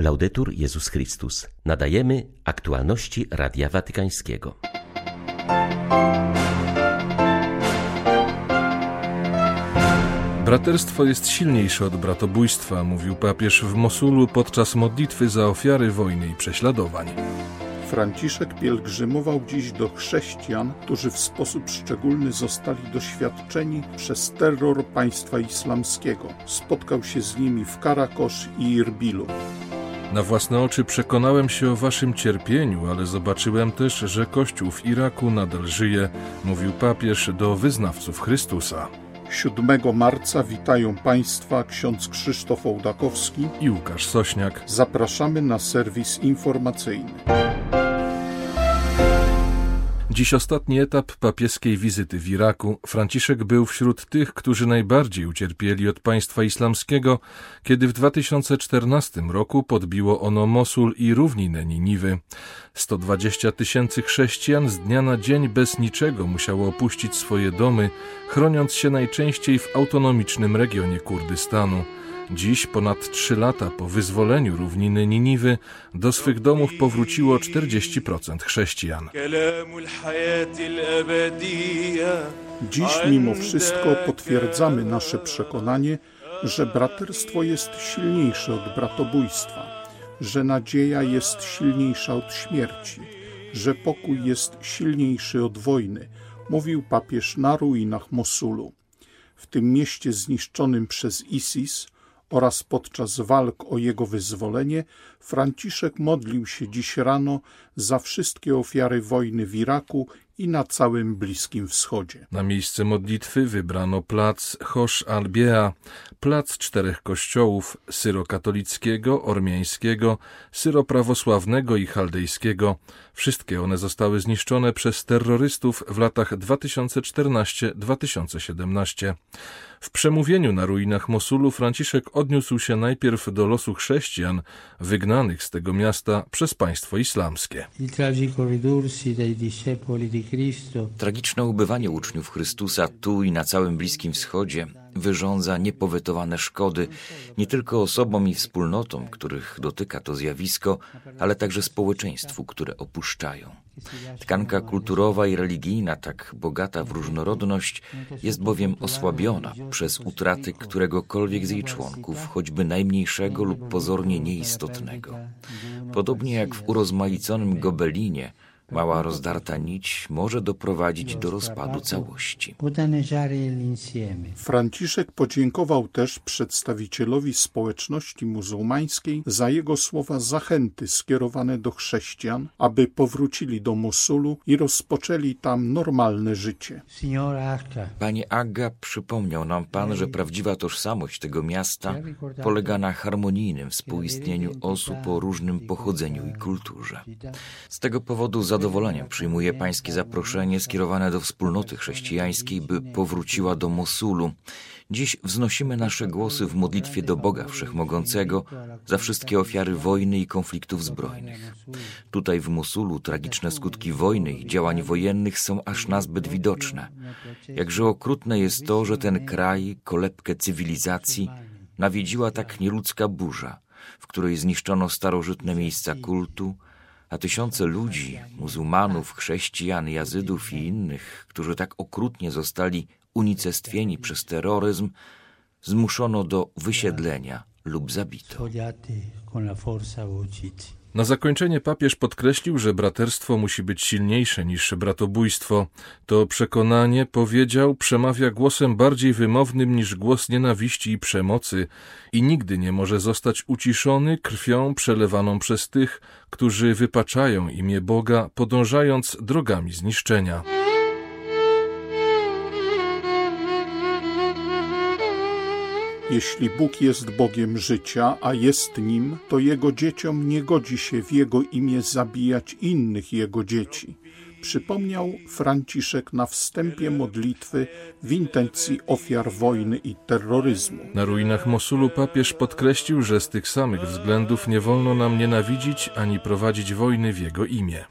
Laudetur Jezus Chrystus. Nadajemy aktualności Radia Watykańskiego. Braterstwo jest silniejsze od bratobójstwa, mówił papież w Mosulu podczas modlitwy za ofiary wojny i prześladowań. Franciszek pielgrzymował dziś do chrześcijan, którzy w sposób szczególny zostali doświadczeni przez terror państwa islamskiego. Spotkał się z nimi w Karakosz i Irbilu. Na własne oczy przekonałem się o waszym cierpieniu, ale zobaczyłem też, że Kościół w Iraku nadal żyje, mówił papież do wyznawców Chrystusa. 7 marca witają Państwa ksiądz Krzysztof Ołdakowski i Łukasz Sośniak. Zapraszamy na serwis informacyjny. Dziś ostatni etap papieskiej wizyty w Iraku. Franciszek był wśród tych, którzy najbardziej ucierpieli od państwa islamskiego, kiedy w 2014 roku podbiło ono Mosul i równinę Niniwy. 120 tysięcy chrześcijan z dnia na dzień bez niczego musiało opuścić swoje domy, chroniąc się najczęściej w autonomicznym regionie Kurdystanu. Dziś, ponad trzy lata po wyzwoleniu równiny Niniwy, do swych domów powróciło 40% chrześcijan. Dziś mimo wszystko potwierdzamy nasze przekonanie, że braterstwo jest silniejsze od bratobójstwa, że nadzieja jest silniejsza od śmierci, że pokój jest silniejszy od wojny, mówił papież na ruinach Mosulu. W tym mieście zniszczonym przez ISIS oraz podczas walk o jego wyzwolenie, Franciszek modlił się dziś rano za wszystkie ofiary wojny w Iraku i na całym Bliskim Wschodzie. Na miejsce modlitwy wybrano plac Hosh al-Biea, plac czterech kościołów syrokatolickiego, ormiańskiego, syroprawosławnego i chaldejskiego. Wszystkie one zostały zniszczone przez terrorystów w latach 2014-2017. W przemówieniu na ruinach Mosulu Franciszek odniósł się najpierw do losu chrześcijan wygnanych z tego miasta przez państwo islamskie. Tragiczne ubywanie uczniów Chrystusa tu i na całym Bliskim Wschodzie wyrządza niepowetowane szkody nie tylko osobom i wspólnotom, których dotyka to zjawisko, ale także społeczeństwu, które opuszczają. Tkanka kulturowa i religijna, tak bogata w różnorodność, jest bowiem osłabiona przez utraty któregokolwiek z jej członków, choćby najmniejszego lub pozornie nieistotnego. Podobnie jak w urozmaiconym gobelinie, Mała rozdarta nić może doprowadzić do rozpadu całości. Franciszek podziękował też przedstawicielowi społeczności muzułmańskiej za jego słowa zachęty skierowane do chrześcijan, aby powrócili do Mosulu i rozpoczęli tam normalne życie. Panie Aga, przypomniał nam Pan, że prawdziwa tożsamość tego miasta polega na harmonijnym współistnieniu osób o różnym pochodzeniu i kulturze. Z tego powodu za zadowoleniem przyjmuję pańskie zaproszenie skierowane do wspólnoty chrześcijańskiej, by powróciła do Mosulu. Dziś wznosimy nasze głosy w modlitwie do Boga Wszechmogącego za wszystkie ofiary wojny i konfliktów zbrojnych. Tutaj w Mosulu tragiczne skutki wojny i działań wojennych są aż nazbyt widoczne. Jakże okrutne jest to, że ten kraj, kolebkę cywilizacji, nawiedziła tak nieludzka burza, w której zniszczono starożytne miejsca kultu, a tysiące ludzi, muzułmanów, chrześcijan, jazydów i innych, którzy tak okrutnie zostali unicestwieni przez terroryzm, zmuszono do wysiedlenia lub zabito. Na zakończenie papież podkreślił, że braterstwo musi być silniejsze niż bratobójstwo. To przekonanie, powiedział, przemawia głosem bardziej wymownym niż głos nienawiści i przemocy i nigdy nie może zostać uciszony krwią przelewaną przez tych, którzy wypaczają imię Boga, podążając drogami zniszczenia. Jeśli Bóg jest Bogiem życia, a jest nim, to Jego dzieciom nie godzi się w Jego imię zabijać innych Jego dzieci. przypomniał Franciszek na wstępie modlitwy w intencji ofiar wojny i terroryzmu. Na ruinach Mosulu papież podkreślił, że z tych samych względów nie wolno nam nienawidzić ani prowadzić wojny w jego imię.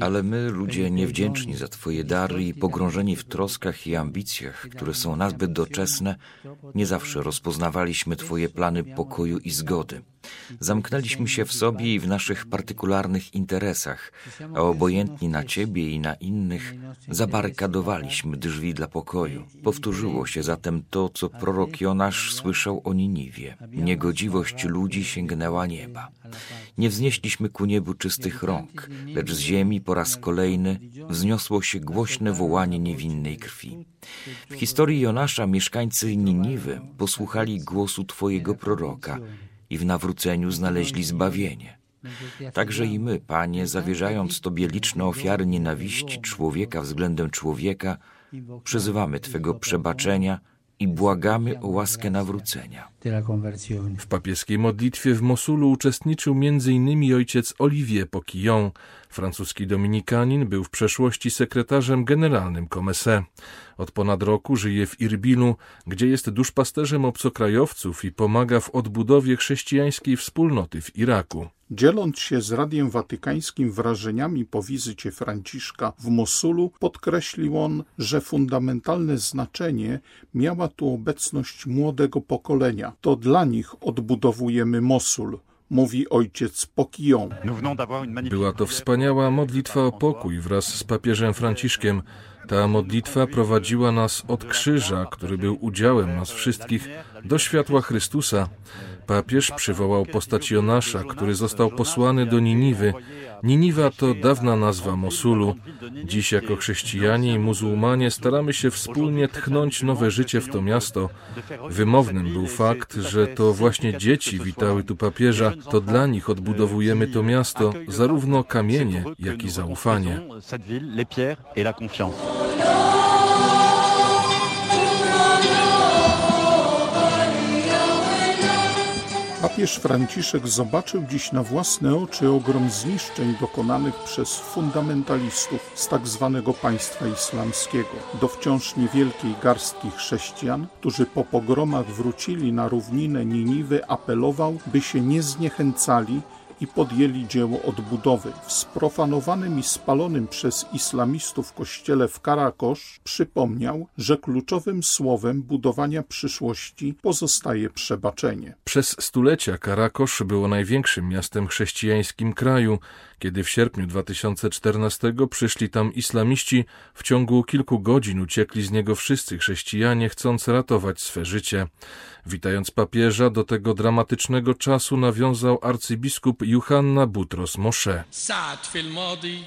Ale my, ludzie niewdzięczni za Twoje dary i pogrążeni w troskach i ambicjach, które są nazbyt doczesne, nie zawsze rozpoznawaliśmy Twoje plany pokoju i zgody. Zamknęliśmy się w sobie i w naszych partykularnych interesach, a obojętni na Ciebie i na innych, zabarykadowaliśmy drzwi dla pokoju. Powtórzyło się zatem to, co prorok Jonasz słyszał o Niniwie. Niegodziwość ludzi sięgnęła nieba. Nie wznieśliśmy ku niebu czystych rąk, lecz z ziemi po raz kolejny wzniosło się głośne wołanie niewinnej krwi. W historii Jonasza mieszkańcy Niniwy posłuchali głosu Twojego proroka i w nawróceniu znaleźli zbawienie. Także i my, Panie, zawierzając Tobie liczne ofiary nienawiści człowieka względem człowieka, przyzywamy Twego przebaczenia i błagamy o łaskę nawrócenia. W papieskiej modlitwie w Mosulu uczestniczył m.in. ojciec Olivier Poquillon. Francuski dominikanin był w przeszłości sekretarzem generalnym Comesse. Od ponad roku żyje w Irbilu, gdzie jest duszpasterzem obcokrajowców i pomaga w odbudowie chrześcijańskiej wspólnoty w Iraku. Dzieląc się z Radiem Watykańskim wrażeniami po wizycie Franciszka w Mosulu, podkreślił on, że fundamentalne znaczenie miała tu obecność młodego pokolenia. To dla nich odbudowujemy Mosul mówi ojciec Pokiją. Była to wspaniała modlitwa o pokój wraz z papieżem Franciszkiem. Ta modlitwa prowadziła nas od krzyża, który był udziałem nas wszystkich, do światła Chrystusa. Papież przywołał postać Jonasza, który został posłany do Niniwy. Niniwa to dawna nazwa Mosulu. Dziś jako chrześcijanie i muzułmanie staramy się wspólnie tchnąć nowe życie w to miasto. Wymownym był fakt, że to właśnie dzieci witały tu papieża. To dla nich odbudowujemy to miasto, zarówno kamienie, jak i zaufanie. Papież Franciszek zobaczył dziś na własne oczy ogrom zniszczeń dokonanych przez fundamentalistów z tak zwanego państwa islamskiego. Do wciąż niewielkiej garstki chrześcijan, którzy po pogromach wrócili na równinę Niniwy, apelował, by się nie zniechęcali i podjęli dzieło odbudowy. W sprofanowanym i spalonym przez islamistów kościele w Karakosz przypomniał, że kluczowym słowem budowania przyszłości pozostaje przebaczenie. Przez stulecia Karakosz było największym miastem chrześcijańskim kraju. Kiedy w sierpniu 2014 przyszli tam islamiści, w ciągu kilku godzin uciekli z niego wszyscy chrześcijanie, chcąc ratować swe życie. Witając papieża, do tego dramatycznego czasu nawiązał arcybiskup Johanna Butros Moshe.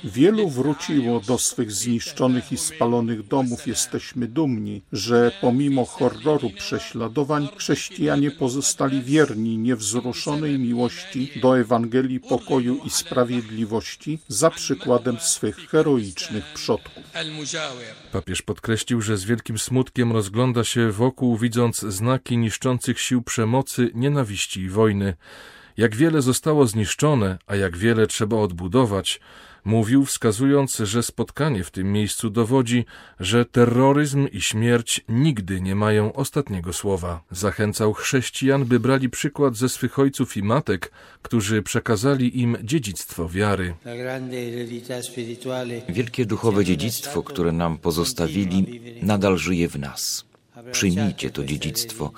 Wielu wróciło do swych zniszczonych i spalonych domów. Jesteśmy dumni, że pomimo horroru prześladowań chrześcijanie pozostali wierni niewzruszonej miłości do Ewangelii pokoju i sprawiedliwości za przykładem swych heroicznych przodków. Papież podkreślił, że z wielkim smutkiem rozgląda się wokół, widząc znaki niszczących sił przemocy, nienawiści i wojny. Jak wiele zostało zniszczone, a jak wiele trzeba odbudować, mówił, wskazując, że spotkanie w tym miejscu dowodzi, że terroryzm i śmierć nigdy nie mają ostatniego słowa. Zachęcał chrześcijan, by brali przykład ze swych ojców i matek, którzy przekazali im dziedzictwo wiary. Wielkie duchowe dziedzictwo, które nam pozostawili, nadal żyje w nas. Przyjmijcie to dziedzictwo.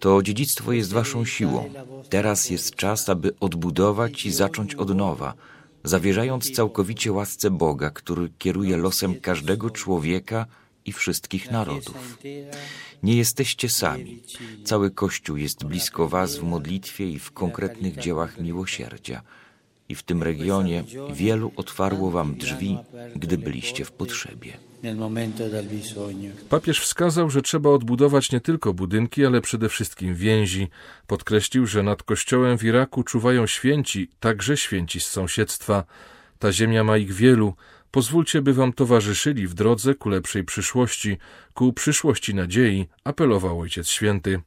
To dziedzictwo jest waszą siłą. Teraz jest czas, aby odbudować i zacząć od nowa, zawierzając całkowicie łasce Boga, który kieruje losem każdego człowieka i wszystkich narodów. Nie jesteście sami. Cały Kościół jest blisko was w modlitwie i w konkretnych dziełach miłosierdzia. I w tym regionie wielu otwarło wam drzwi, gdy byliście w potrzebie. Papież wskazał, że trzeba odbudować nie tylko budynki, ale przede wszystkim więzi. Podkreślił, że nad kościołem w Iraku czuwają święci, także święci z sąsiedztwa. Ta ziemia ma ich wielu, Pozwólcie, by wam towarzyszyli w drodze ku lepszej przyszłości, ku przyszłości nadziei, apelował Ojciec Święty.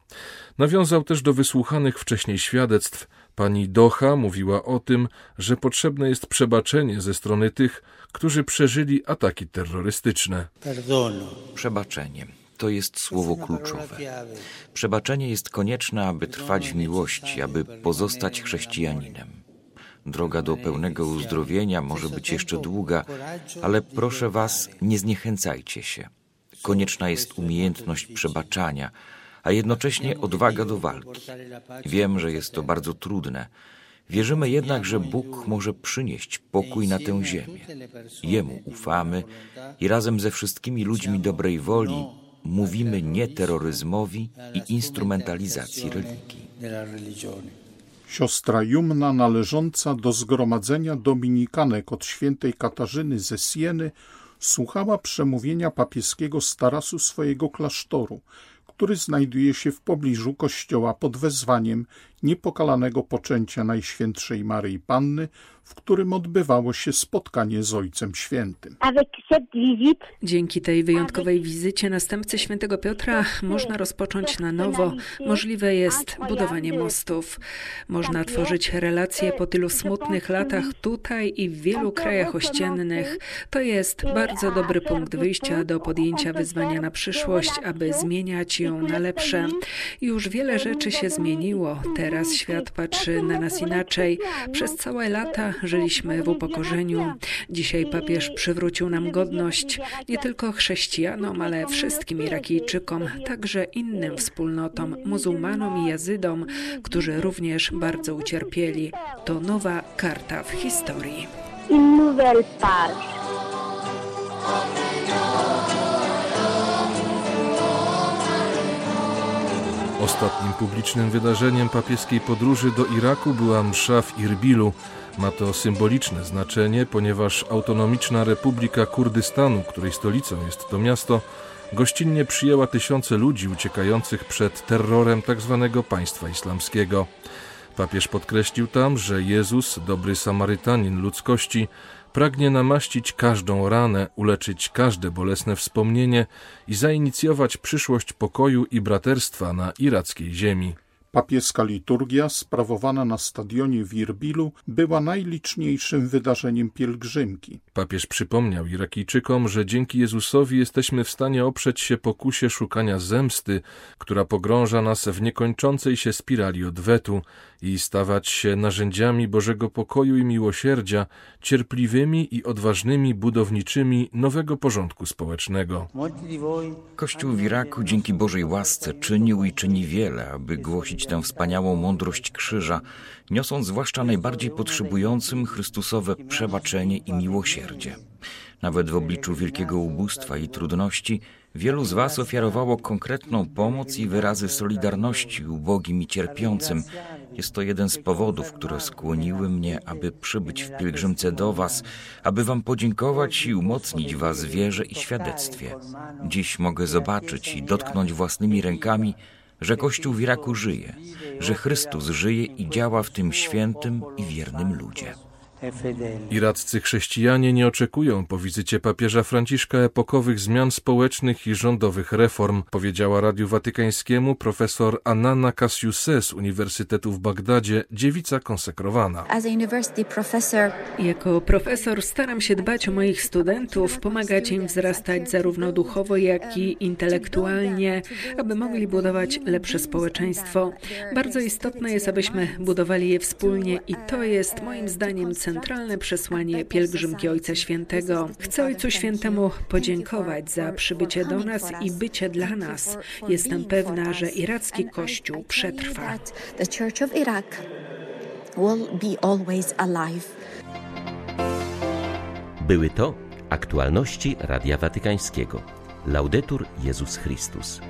Nawiązał też do wysłuchanych wcześniej świadectw. Pani Docha mówiła o tym, że potrzebne jest przebaczenie ze strony tych, którzy przeżyli ataki terrorystyczne. Przebaczenie to jest słowo kluczowe. Przebaczenie jest konieczne, aby trwać w miłości, aby pozostać chrześcijaninem. Droga do pełnego uzdrowienia może być jeszcze długa, ale proszę Was, nie zniechęcajcie się. Konieczna jest umiejętność przebaczania, a jednocześnie odwaga do walki. Wiem, że jest to bardzo trudne. Wierzymy jednak, że Bóg może przynieść pokój na tę ziemię. Jemu ufamy i razem ze wszystkimi ludźmi dobrej woli mówimy nie terroryzmowi i instrumentalizacji religii. Siostra Jumna, należąca do zgromadzenia dominikanek od świętej Katarzyny ze Sieny, słuchała przemówienia papieskiego starasu swojego klasztoru, który znajduje się w pobliżu kościoła pod wezwaniem niepokalanego poczęcia Najświętszej Maryi Panny, w którym odbywało się spotkanie z Ojcem Świętym. Dzięki tej wyjątkowej wizycie następcy świętego Piotra można rozpocząć na nowo. Możliwe jest budowanie mostów. Można tworzyć relacje po tylu smutnych latach tutaj i w wielu krajach ościennych. To jest bardzo dobry punkt wyjścia do podjęcia wyzwania na przyszłość, aby zmieniać ją na lepsze. Już wiele rzeczy się zmieniło. Teraz świat patrzy na nas inaczej. Przez całe lata żyliśmy w upokorzeniu. Dzisiaj papież przywrócił nam godność nie tylko chrześcijanom, ale wszystkim Irakijczykom, także innym wspólnotom, muzułmanom i jazydom, którzy również bardzo ucierpieli. To nowa karta w historii. Une. Ostatnim publicznym wydarzeniem papieskiej podróży do Iraku była msza w Irbilu. Ma to symboliczne znaczenie, ponieważ autonomiczna Republika Kurdystanu, której stolicą jest to miasto, gościnnie przyjęła tysiące ludzi uciekających przed terrorem tzw. Tak państwa islamskiego. Papież podkreślił tam, że Jezus, dobry Samarytanin ludzkości, pragnie namaścić każdą ranę, uleczyć każde bolesne wspomnienie i zainicjować przyszłość pokoju i braterstwa na irackiej ziemi. Papieska liturgia sprawowana na stadionie w Irbilu była najliczniejszym wydarzeniem pielgrzymki. Papież przypomniał Irakijczykom, że dzięki Jezusowi jesteśmy w stanie oprzeć się pokusie szukania zemsty, która pogrąża nas w niekończącej się spirali odwetu i stawać się narzędziami Bożego pokoju i miłosierdzia, cierpliwymi i odważnymi budowniczymi nowego porządku społecznego. Kościół w Iraku dzięki Bożej łasce czynił i czyni wiele, aby głosić tę wspaniałą mądrość krzyża, niosąc zwłaszcza najbardziej potrzebującym Chrystusowe przebaczenie i miłosierdzie. Nawet w obliczu wielkiego ubóstwa i trudności wielu z Was ofiarowało konkretną pomoc i wyrazy solidarności ubogim i cierpiącym. Jest to jeden z powodów, które skłoniły mnie, aby przybyć w pielgrzymce do Was, aby Wam podziękować i umocnić Was w wierze i świadectwie. Dziś mogę zobaczyć i dotknąć własnymi rękami, że Kościół w Iraku żyje, że Chrystus żyje i działa w tym świętym i wiernym ludzie. Iraccy chrześcijanie nie oczekują po wizycie papieża Franciszka epokowych zmian społecznych i rządowych reform, powiedziała Radiu Watykańskiemu profesor Anana Cassiuse z Uniwersytetu w Bagdadzie, dziewica konsekrowana. Jako profesor staram się dbać o moich studentów, pomagać im wzrastać zarówno duchowo, jak i intelektualnie, aby mogli budować lepsze społeczeństwo. Bardzo istotne jest, abyśmy budowali je wspólnie i to jest moim zdaniem centrum centralne przesłanie pielgrzymki Ojca Świętego. Chcę Ojcu Świętemu podziękować za przybycie do nas i bycie dla nas. Jestem pewna, że iracki Kościół przetrwa. Były to aktualności Radia Watykańskiego. Laudetur Jezus Chrystus.